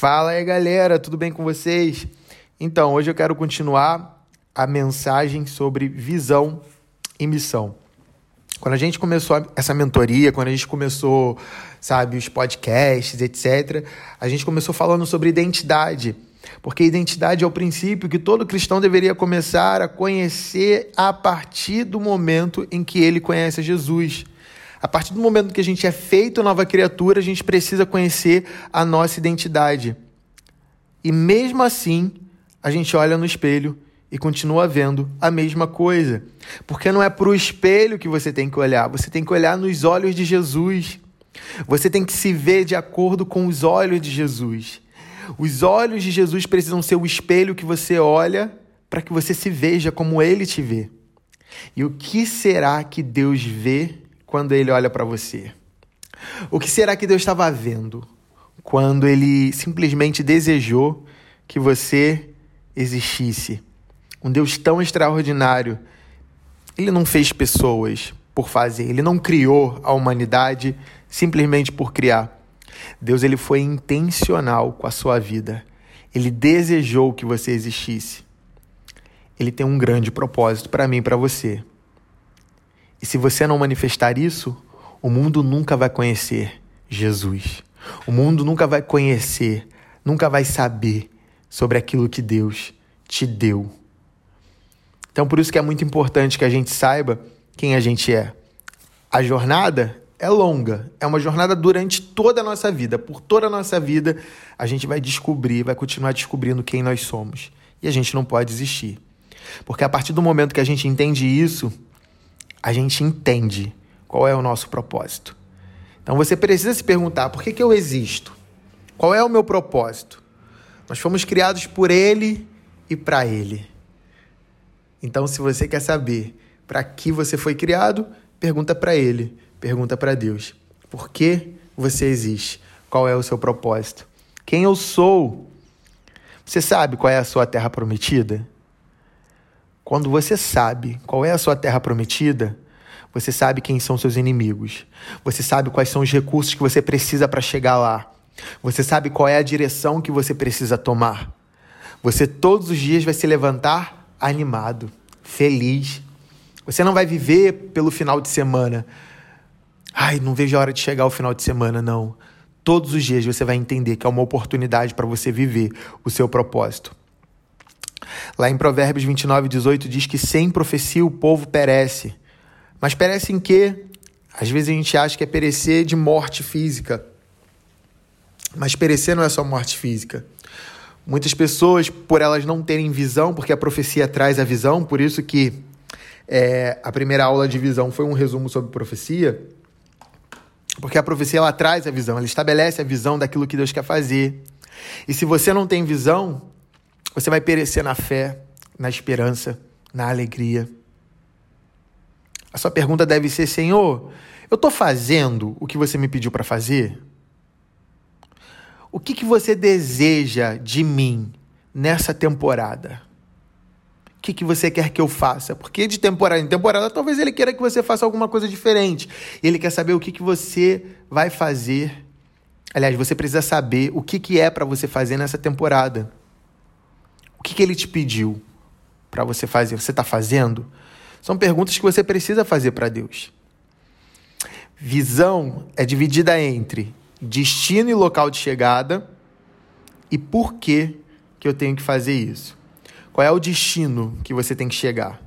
Fala aí, galera, tudo bem com vocês? Então, hoje eu quero continuar a mensagem sobre visão e missão. Quando a gente começou essa mentoria, quando a gente começou, sabe, os podcasts, etc., a gente começou falando sobre identidade. Porque identidade é o princípio que todo cristão deveria começar a conhecer a partir do momento em que ele conhece Jesus. A partir do momento que a gente é feito nova criatura, a gente precisa conhecer a nossa identidade. E mesmo assim, a gente olha no espelho e continua vendo a mesma coisa. Porque não é para o espelho que você tem que olhar, você tem que olhar nos olhos de Jesus. Você tem que se ver de acordo com os olhos de Jesus. Os olhos de Jesus precisam ser o espelho que você olha para que você se veja como ele te vê. E o que será que Deus vê quando ele olha para você? O que será que Deus estava vendo quando ele simplesmente desejou que você existisse? Um Deus tão extraordinário. Ele não fez pessoas por fazer, ele não criou a humanidade simplesmente por criar. Deus ele foi intencional com a sua vida. Ele desejou que você existisse. Ele tem um grande propósito para mim e para você. E se você não manifestar isso, o mundo nunca vai conhecer Jesus. O mundo nunca vai conhecer, nunca vai saber sobre aquilo que Deus te deu. Então, por isso que é muito importante que a gente saiba quem a gente é. A jornada é longa, é uma jornada durante toda a nossa vida. Por toda a nossa vida, a gente vai descobrir, vai continuar descobrindo quem nós somos. E a gente não pode desistir. Porque a partir do momento que a gente entende isso, a gente entende qual é o nosso propósito. Então você precisa se perguntar: por que, que eu existo? Qual é o meu propósito? Nós fomos criados por Ele e para Ele. Então, se você quer saber para que você foi criado, pergunta para Ele, pergunta para Deus: por que você existe? Qual é o seu propósito? Quem eu sou? Você sabe qual é a sua terra prometida? Quando você sabe qual é a sua terra prometida, você sabe quem são seus inimigos. Você sabe quais são os recursos que você precisa para chegar lá. Você sabe qual é a direção que você precisa tomar. Você todos os dias vai se levantar animado, feliz. Você não vai viver pelo final de semana. Ai, não vejo a hora de chegar o final de semana, não. Todos os dias você vai entender que é uma oportunidade para você viver o seu propósito. Lá em Provérbios 29, 18 diz que sem profecia o povo perece. Mas perece em quê? Às vezes a gente acha que é perecer de morte física. Mas perecer não é só morte física. Muitas pessoas, por elas não terem visão, porque a profecia traz a visão, por isso que é, a primeira aula de visão foi um resumo sobre profecia, porque a profecia ela traz a visão, ela estabelece a visão daquilo que Deus quer fazer. E se você não tem visão, você vai perecer na fé, na esperança, na alegria. A sua pergunta deve ser: Senhor, eu estou fazendo o que você me pediu para fazer? O que, que você deseja de mim nessa temporada? O que, que você quer que eu faça? Porque de temporada em temporada, talvez ele queira que você faça alguma coisa diferente. Ele quer saber o que, que você vai fazer. Aliás, você precisa saber o que, que é para você fazer nessa temporada. O que, que ele te pediu para você fazer? Você está fazendo? São perguntas que você precisa fazer para Deus. Visão é dividida entre destino e local de chegada e por que, que eu tenho que fazer isso. Qual é o destino que você tem que chegar?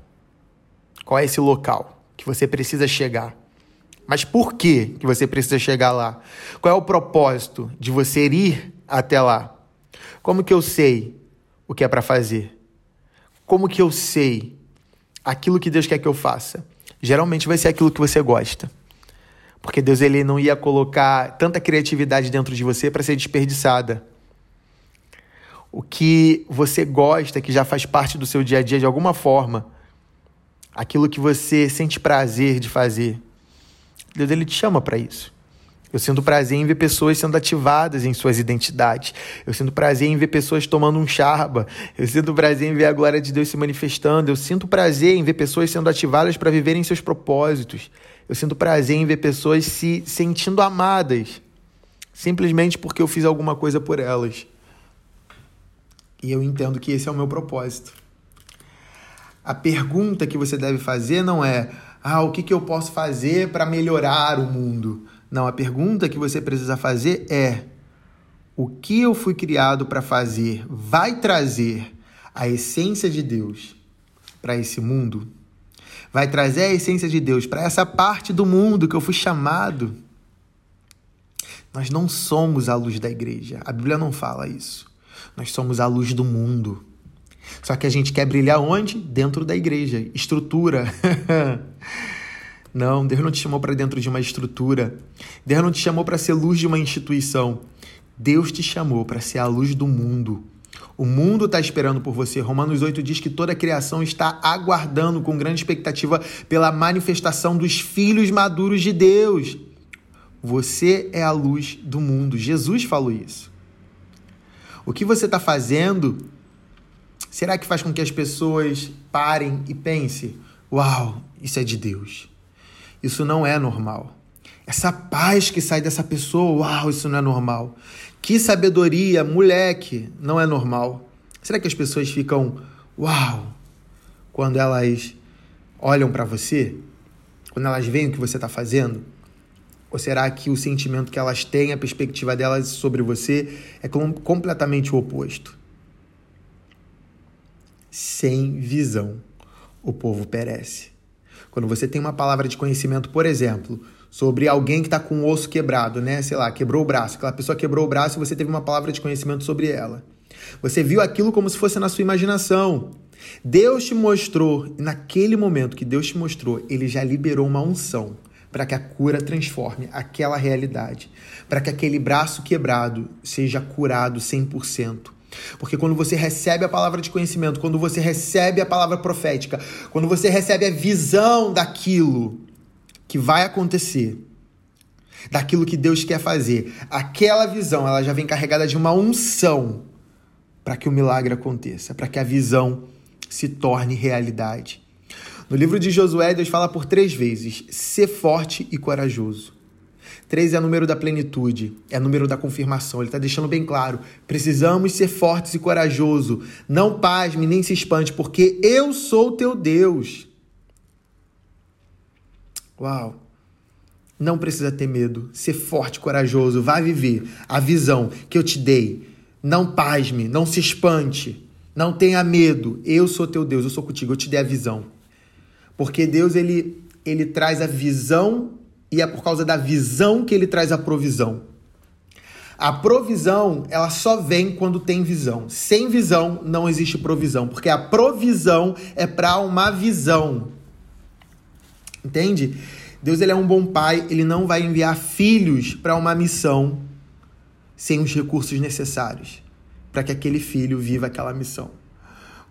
Qual é esse local que você precisa chegar? Mas por que, que você precisa chegar lá? Qual é o propósito de você ir até lá? Como que eu sei o que é para fazer? Como que eu sei aquilo que Deus quer que eu faça? Geralmente vai ser aquilo que você gosta. Porque Deus ele não ia colocar tanta criatividade dentro de você para ser desperdiçada. O que você gosta, que já faz parte do seu dia a dia de alguma forma, aquilo que você sente prazer de fazer, Deus ele te chama para isso. Eu sinto prazer em ver pessoas sendo ativadas em suas identidades. Eu sinto prazer em ver pessoas tomando um charba. Eu sinto prazer em ver a glória de Deus se manifestando. Eu sinto prazer em ver pessoas sendo ativadas para viverem seus propósitos. Eu sinto prazer em ver pessoas se sentindo amadas, simplesmente porque eu fiz alguma coisa por elas. E eu entendo que esse é o meu propósito. A pergunta que você deve fazer não é: ah, o que, que eu posso fazer para melhorar o mundo? Não, a pergunta que você precisa fazer é: o que eu fui criado para fazer vai trazer a essência de Deus para esse mundo? Vai trazer a essência de Deus para essa parte do mundo que eu fui chamado? Nós não somos a luz da igreja. A Bíblia não fala isso. Nós somos a luz do mundo. Só que a gente quer brilhar onde? Dentro da igreja. Estrutura. não, Deus não te chamou para dentro de uma estrutura. Deus não te chamou para ser luz de uma instituição. Deus te chamou para ser a luz do mundo. O mundo está esperando por você. Romanos 8 diz que toda a criação está aguardando com grande expectativa pela manifestação dos filhos maduros de Deus. Você é a luz do mundo. Jesus falou isso. O que você está fazendo, será que faz com que as pessoas parem e pensem: Uau, isso é de Deus. Isso não é normal. Essa paz que sai dessa pessoa, uau, isso não é normal. Que sabedoria, moleque, não é normal. Será que as pessoas ficam, uau, quando elas olham para você? Quando elas veem o que você está fazendo? Ou será que o sentimento que elas têm, a perspectiva delas sobre você é completamente o oposto? Sem visão, o povo perece. Quando você tem uma palavra de conhecimento, por exemplo, sobre alguém que está com o osso quebrado, né? Sei lá, quebrou o braço. Aquela pessoa quebrou o braço e você teve uma palavra de conhecimento sobre ela. Você viu aquilo como se fosse na sua imaginação. Deus te mostrou, naquele momento que Deus te mostrou, ele já liberou uma unção para que a cura transforme aquela realidade, para que aquele braço quebrado seja curado 100%. Porque quando você recebe a palavra de conhecimento, quando você recebe a palavra profética, quando você recebe a visão daquilo que vai acontecer, daquilo que Deus quer fazer, aquela visão, ela já vem carregada de uma unção para que o milagre aconteça, para que a visão se torne realidade. No livro de Josué, Deus fala por três vezes: ser forte e corajoso. Três é número da plenitude, é número da confirmação. Ele está deixando bem claro: precisamos ser fortes e corajosos. Não pasme nem se espante, porque eu sou teu Deus. Uau! Não precisa ter medo. Ser forte corajoso. Vai viver a visão que eu te dei. Não pasme, não se espante. Não tenha medo. Eu sou teu Deus, eu sou contigo, eu te dei a visão. Porque Deus ele, ele traz a visão e é por causa da visão que ele traz a provisão. A provisão, ela só vem quando tem visão. Sem visão não existe provisão, porque a provisão é para uma visão. Entende? Deus ele é um bom pai, ele não vai enviar filhos para uma missão sem os recursos necessários para que aquele filho viva aquela missão.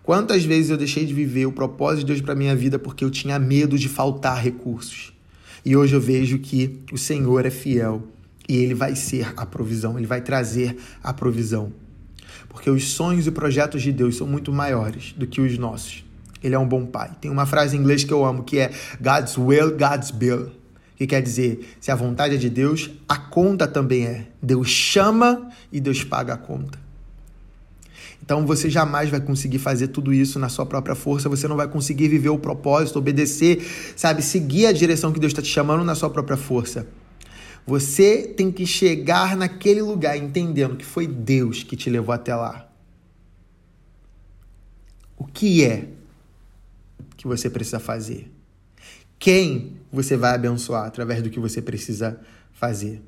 Quantas vezes eu deixei de viver o propósito de Deus para minha vida porque eu tinha medo de faltar recursos? E hoje eu vejo que o Senhor é fiel e ele vai ser a provisão, ele vai trazer a provisão. Porque os sonhos e projetos de Deus são muito maiores do que os nossos. Ele é um bom pai. Tem uma frase em inglês que eu amo que é God's will, God's bill. Que quer dizer, se a vontade é de Deus, a conta também é. Deus chama e Deus paga a conta. Então você jamais vai conseguir fazer tudo isso na sua própria força, você não vai conseguir viver o propósito, obedecer, sabe, seguir a direção que Deus está te chamando na sua própria força. Você tem que chegar naquele lugar entendendo que foi Deus que te levou até lá. O que é que você precisa fazer? Quem você vai abençoar através do que você precisa fazer?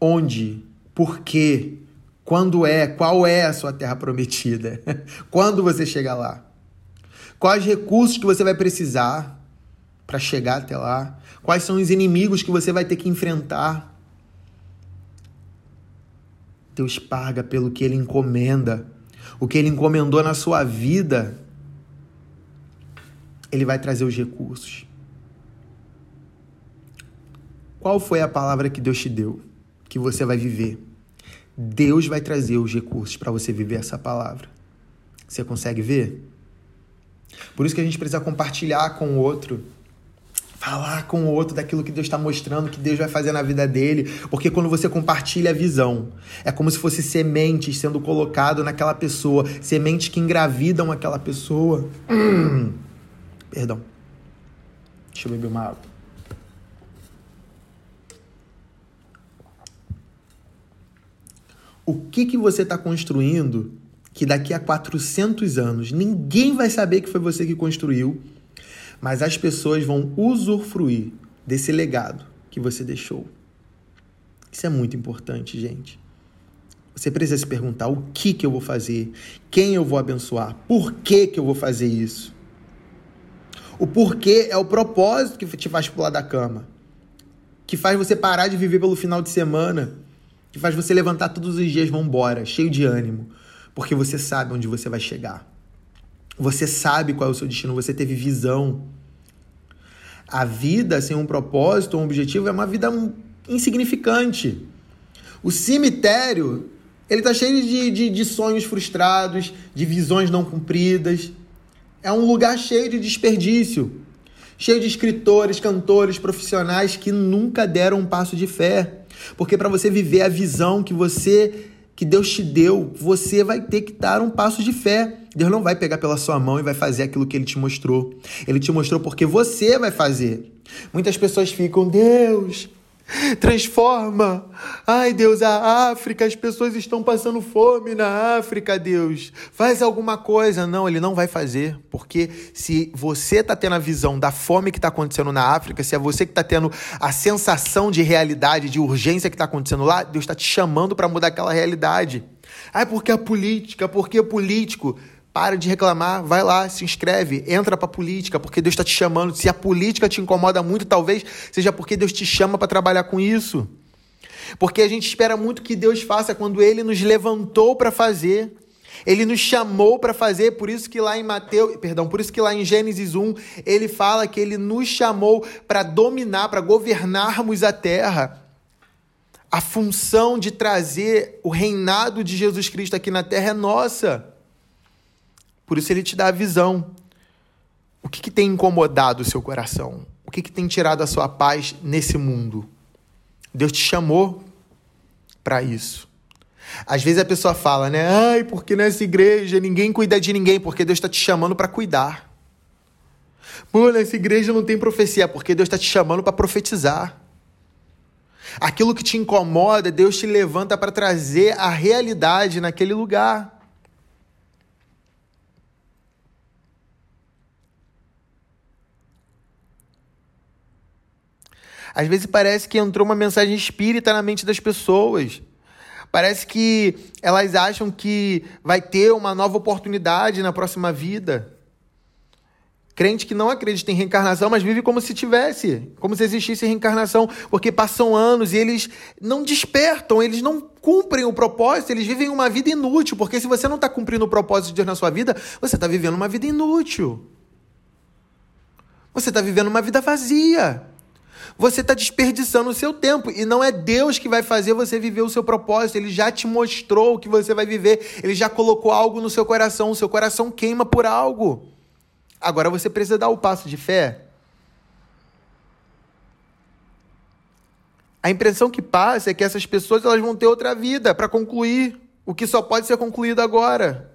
Onde? Por quê? Quando é? Qual é a sua terra prometida? Quando você chega lá? Quais recursos que você vai precisar para chegar até lá? Quais são os inimigos que você vai ter que enfrentar? Deus paga pelo que ele encomenda. O que ele encomendou na sua vida, ele vai trazer os recursos. Qual foi a palavra que Deus te deu que você vai viver? Deus vai trazer os recursos para você viver essa palavra. Você consegue ver? Por isso que a gente precisa compartilhar com o outro, falar com o outro daquilo que Deus está mostrando, que Deus vai fazer na vida dele, porque quando você compartilha a visão, é como se fosse sementes sendo colocado naquela pessoa, sementes que engravidam aquela pessoa. Hum. Perdão. Deixa eu beber uma água. O que que você está construindo que daqui a 400 anos ninguém vai saber que foi você que construiu mas as pessoas vão usufruir desse legado que você deixou. Isso é muito importante, gente. Você precisa se perguntar o que, que eu vou fazer, quem eu vou abençoar, por que, que eu vou fazer isso. O porquê é o propósito que te faz pular da cama, que faz você parar de viver pelo final de semana, que faz você levantar todos os dias, vão embora, cheio de ânimo, porque você sabe onde você vai chegar. Você sabe qual é o seu destino, você teve visão. A vida sem um propósito, um objetivo, é uma vida insignificante. O cemitério, ele está cheio de, de, de sonhos frustrados, de visões não cumpridas. É um lugar cheio de desperdício, cheio de escritores, cantores, profissionais que nunca deram um passo de fé. Porque para você viver a visão que você que Deus te deu, você vai ter que dar um passo de fé. Deus não vai pegar pela sua mão e vai fazer aquilo que ele te mostrou. Ele te mostrou porque você vai fazer. Muitas pessoas ficam, Deus, Transforma. Ai, Deus, a África, as pessoas estão passando fome na África, Deus. Faz alguma coisa. Não, ele não vai fazer. Porque se você está tendo a visão da fome que está acontecendo na África, se é você que está tendo a sensação de realidade, de urgência que está acontecendo lá, Deus está te chamando para mudar aquela realidade. Ai, porque a política, porque o político. Para de reclamar, vai lá, se inscreve, entra para política, porque Deus está te chamando. Se a política te incomoda muito, talvez seja porque Deus te chama para trabalhar com isso. Porque a gente espera muito que Deus faça quando Ele nos levantou para fazer. Ele nos chamou para fazer, por isso que lá em Mateus, perdão, por isso que lá em Gênesis 1, ele fala que ele nos chamou para dominar, para governarmos a terra. A função de trazer o reinado de Jesus Cristo aqui na terra é nossa. Por isso ele te dá a visão. O que, que tem incomodado o seu coração? O que, que tem tirado a sua paz nesse mundo? Deus te chamou para isso. Às vezes a pessoa fala, né? Ai, porque nessa igreja ninguém cuida de ninguém, porque Deus está te chamando para cuidar. Pô, nessa igreja não tem profecia, porque Deus está te chamando para profetizar. Aquilo que te incomoda, Deus te levanta para trazer a realidade naquele lugar. Às vezes parece que entrou uma mensagem espírita na mente das pessoas. Parece que elas acham que vai ter uma nova oportunidade na próxima vida. Crente que não acredita em reencarnação, mas vive como se tivesse, como se existisse reencarnação, porque passam anos e eles não despertam, eles não cumprem o propósito, eles vivem uma vida inútil, porque se você não está cumprindo o propósito de Deus na sua vida, você está vivendo uma vida inútil. Você está vivendo uma vida vazia. Você está desperdiçando o seu tempo e não é Deus que vai fazer você viver o seu propósito. Ele já te mostrou o que você vai viver. Ele já colocou algo no seu coração. O seu coração queima por algo. Agora você precisa dar o passo de fé. A impressão que passa é que essas pessoas elas vão ter outra vida para concluir o que só pode ser concluído agora.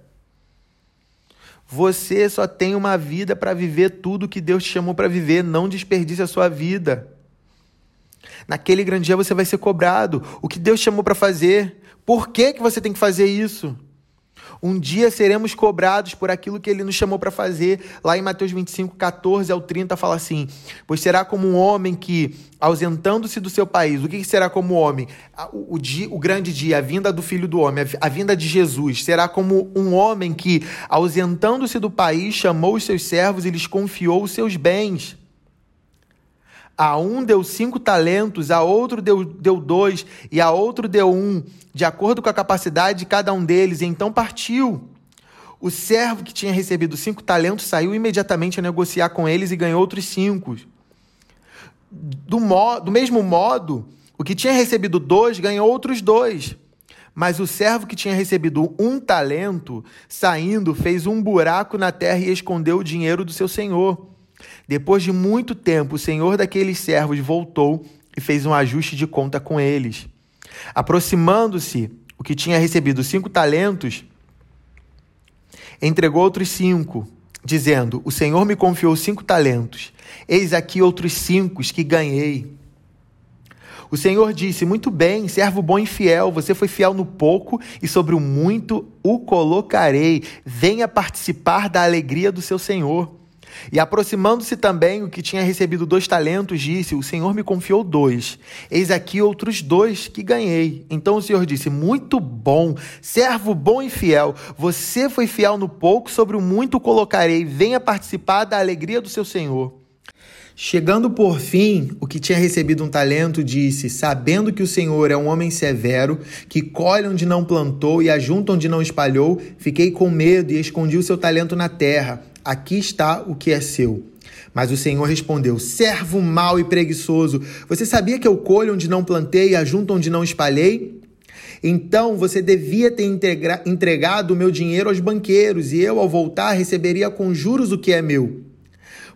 Você só tem uma vida para viver tudo que Deus te chamou para viver. Não desperdice a sua vida. Naquele grande dia você vai ser cobrado. O que Deus chamou para fazer? Por que, que você tem que fazer isso? Um dia seremos cobrados por aquilo que ele nos chamou para fazer. Lá em Mateus 25, 14 ao 30, fala assim: Pois será como um homem que, ausentando-se do seu país, o que será como homem? O, o, dia, o grande dia, a vinda do filho do homem, a, a vinda de Jesus. Será como um homem que, ausentando-se do país, chamou os seus servos e lhes confiou os seus bens. A um deu cinco talentos, a outro deu, deu dois, e a outro deu um, de acordo com a capacidade de cada um deles, então partiu. O servo que tinha recebido cinco talentos saiu imediatamente a negociar com eles e ganhou outros cinco. Do, mo do mesmo modo, o que tinha recebido dois ganhou outros dois. Mas o servo que tinha recebido um talento, saindo, fez um buraco na terra e escondeu o dinheiro do seu senhor. Depois de muito tempo, o senhor daqueles servos voltou e fez um ajuste de conta com eles. Aproximando-se, o que tinha recebido cinco talentos, entregou outros cinco, dizendo: O Senhor me confiou cinco talentos, eis aqui outros cinco que ganhei. O Senhor disse: Muito bem, servo bom e fiel, você foi fiel no pouco e sobre o muito o colocarei. Venha participar da alegria do seu Senhor. E aproximando-se também o que tinha recebido dois talentos, disse: O Senhor me confiou dois. Eis aqui outros dois que ganhei. Então o Senhor disse: Muito bom, servo bom e fiel. Você foi fiel no pouco, sobre o muito colocarei. Venha participar da alegria do seu Senhor. Chegando por fim, o que tinha recebido um talento disse: Sabendo que o Senhor é um homem severo, que colhe onde não plantou e ajunta onde não espalhou, fiquei com medo e escondi o seu talento na terra. Aqui está o que é seu. Mas o Senhor respondeu: Servo mau e preguiçoso, você sabia que eu colho onde não plantei e ajunto onde não espalhei? Então você devia ter entregado o meu dinheiro aos banqueiros, e eu, ao voltar, receberia com juros o que é meu.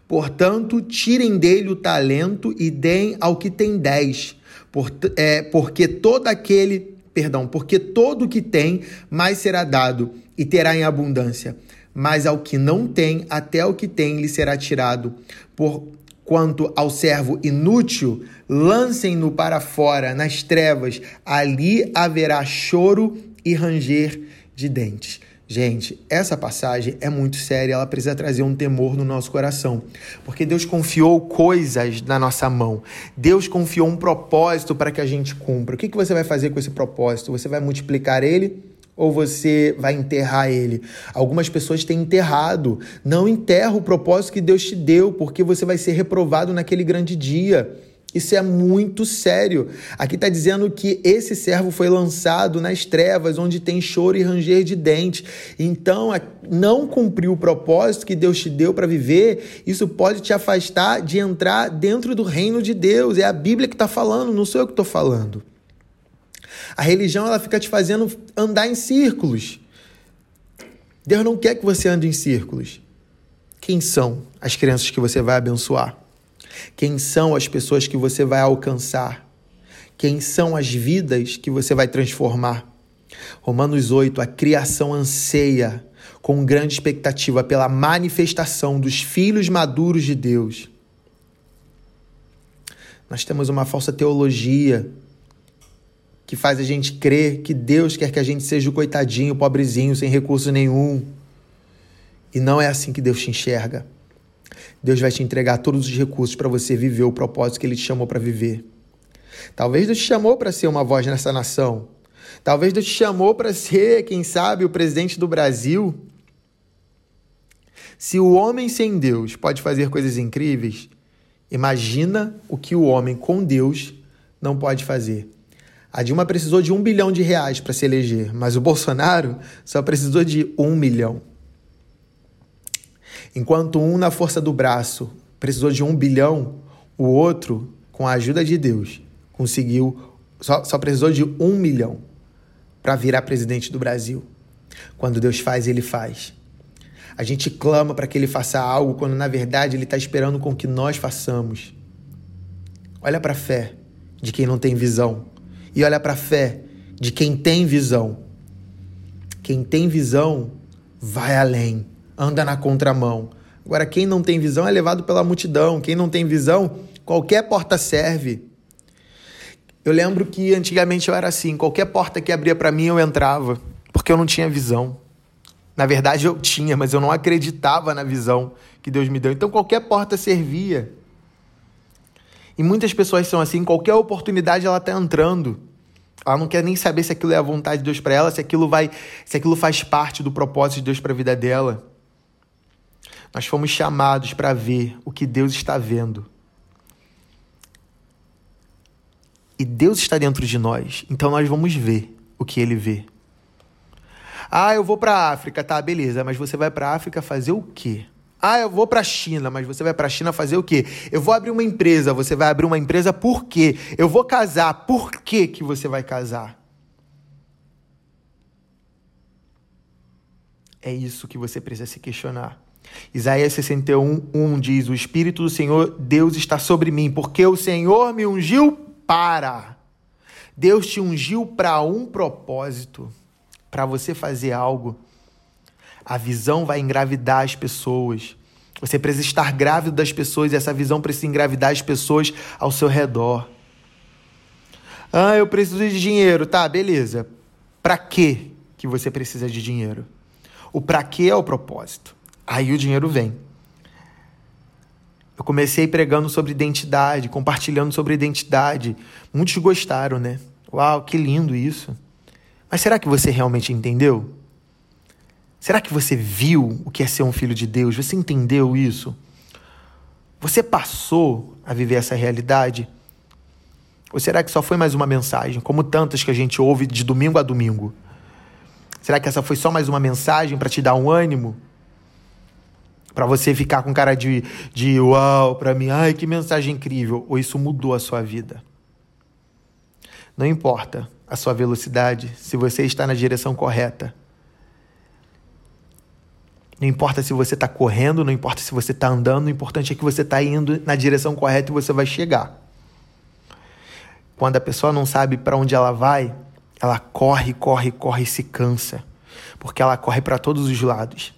Portanto, tirem dele o talento e deem ao que tem dez, por, é, porque todo aquele, perdão, porque todo o que tem mais será dado e terá em abundância. Mas ao que não tem, até o que tem lhe será tirado. Por quanto ao servo inútil, lancem-no para fora, nas trevas, ali haverá choro e ranger de dentes. Gente, essa passagem é muito séria, ela precisa trazer um temor no nosso coração, porque Deus confiou coisas na nossa mão, Deus confiou um propósito para que a gente cumpra. O que, que você vai fazer com esse propósito? Você vai multiplicar ele ou você vai enterrar ele? Algumas pessoas têm enterrado. Não enterra o propósito que Deus te deu, porque você vai ser reprovado naquele grande dia. Isso é muito sério. Aqui está dizendo que esse servo foi lançado nas trevas, onde tem choro e ranger de dentes. Então, não cumprir o propósito que Deus te deu para viver, isso pode te afastar de entrar dentro do reino de Deus. É a Bíblia que está falando, não sou eu que estou falando. A religião ela fica te fazendo andar em círculos. Deus não quer que você ande em círculos. Quem são as crianças que você vai abençoar? Quem são as pessoas que você vai alcançar? Quem são as vidas que você vai transformar? Romanos 8, a criação anseia com grande expectativa pela manifestação dos filhos maduros de Deus. Nós temos uma falsa teologia que faz a gente crer que Deus quer que a gente seja o coitadinho, o pobrezinho, sem recurso nenhum. E não é assim que Deus te enxerga. Deus vai te entregar todos os recursos para você viver o propósito que Ele te chamou para viver. Talvez Deus te chamou para ser uma voz nessa nação. Talvez Deus te chamou para ser, quem sabe, o presidente do Brasil. Se o homem sem Deus pode fazer coisas incríveis, imagina o que o homem com Deus não pode fazer. A Dilma precisou de um bilhão de reais para se eleger, mas o Bolsonaro só precisou de um milhão. Enquanto um, na força do braço, precisou de um bilhão, o outro, com a ajuda de Deus, conseguiu, só, só precisou de um milhão para virar presidente do Brasil. Quando Deus faz, ele faz. A gente clama para que ele faça algo quando na verdade ele está esperando com que nós façamos. Olha para a fé de quem não tem visão e olha para a fé de quem tem visão. Quem tem visão vai além anda na contramão. Agora, quem não tem visão é levado pela multidão. Quem não tem visão, qualquer porta serve. Eu lembro que antigamente eu era assim: qualquer porta que abria para mim eu entrava, porque eu não tinha visão. Na verdade, eu tinha, mas eu não acreditava na visão que Deus me deu. Então, qualquer porta servia. E muitas pessoas são assim: qualquer oportunidade ela está entrando. Ela não quer nem saber se aquilo é a vontade de Deus para ela, se aquilo vai, se aquilo faz parte do propósito de Deus para a vida dela. Nós fomos chamados para ver o que Deus está vendo. E Deus está dentro de nós, então nós vamos ver o que ele vê. Ah, eu vou para África, tá, beleza, mas você vai para África fazer o quê? Ah, eu vou para a China, mas você vai para a China fazer o quê? Eu vou abrir uma empresa, você vai abrir uma empresa por quê? Eu vou casar, por que que você vai casar? É isso que você precisa se questionar. Isaías 61, 1 diz: O Espírito do Senhor Deus está sobre mim, porque o Senhor me ungiu para. Deus te ungiu para um propósito, para você fazer algo. A visão vai engravidar as pessoas. Você precisa estar grávido das pessoas e essa visão precisa engravidar as pessoas ao seu redor. Ah, eu preciso de dinheiro. Tá, beleza. Para que que você precisa de dinheiro? O para que é o propósito. Aí o dinheiro vem. Eu comecei pregando sobre identidade, compartilhando sobre identidade. Muitos gostaram, né? Uau, que lindo isso. Mas será que você realmente entendeu? Será que você viu o que é ser um filho de Deus? Você entendeu isso? Você passou a viver essa realidade? Ou será que só foi mais uma mensagem, como tantas que a gente ouve de domingo a domingo? Será que essa foi só mais uma mensagem para te dar um ânimo? Para você ficar com cara de, de uau para mim, ai que mensagem incrível, ou isso mudou a sua vida? Não importa a sua velocidade, se você está na direção correta. Não importa se você está correndo, não importa se você está andando, o importante é que você está indo na direção correta e você vai chegar. Quando a pessoa não sabe para onde ela vai, ela corre, corre, corre e se cansa, porque ela corre para todos os lados.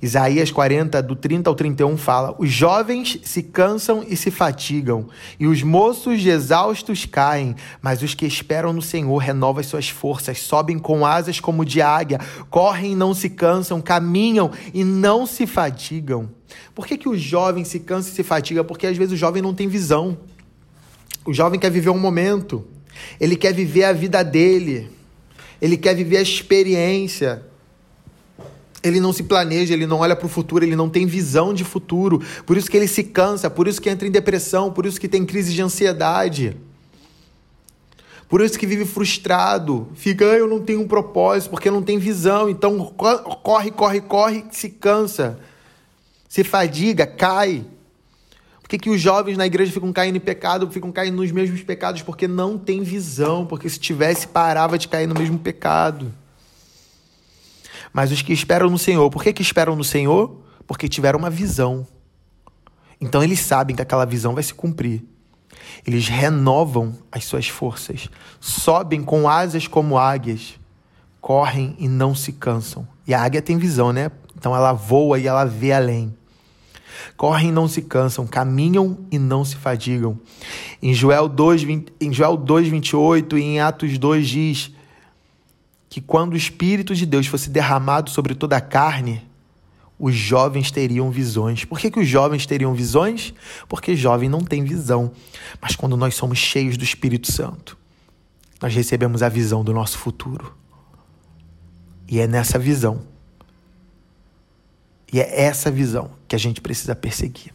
Isaías 40, do 30 ao 31 fala: Os jovens se cansam e se fatigam, e os moços exaustos caem, mas os que esperam no Senhor renovam as suas forças, sobem com asas como de águia, correm e não se cansam, caminham e não se fatigam. Por que, que o jovem se cansa e se fatiga? Porque às vezes o jovem não tem visão. O jovem quer viver um momento, ele quer viver a vida dele, ele quer viver a experiência ele não se planeja, ele não olha para o futuro, ele não tem visão de futuro. Por isso que ele se cansa, por isso que entra em depressão, por isso que tem crise de ansiedade. Por isso que vive frustrado, fica, ah, eu não tenho um propósito, porque não tem visão. Então corre, corre, corre, se cansa, se fadiga, cai. Por que, que os jovens na igreja ficam caindo em pecado, ficam caindo nos mesmos pecados? Porque não tem visão, porque se tivesse, parava de cair no mesmo pecado. Mas os que esperam no Senhor, por que, que esperam no Senhor? Porque tiveram uma visão. Então eles sabem que aquela visão vai se cumprir. Eles renovam as suas forças, sobem com asas como águias, correm e não se cansam. E a águia tem visão, né? Então ela voa e ela vê além. Correm e não se cansam, caminham e não se fadigam. Em Joel 2, 20, em Joel 2 28 e em Atos 2 diz: que quando o Espírito de Deus fosse derramado sobre toda a carne, os jovens teriam visões. Por que, que os jovens teriam visões? Porque jovem não tem visão. Mas quando nós somos cheios do Espírito Santo, nós recebemos a visão do nosso futuro. E é nessa visão, e é essa visão que a gente precisa perseguir.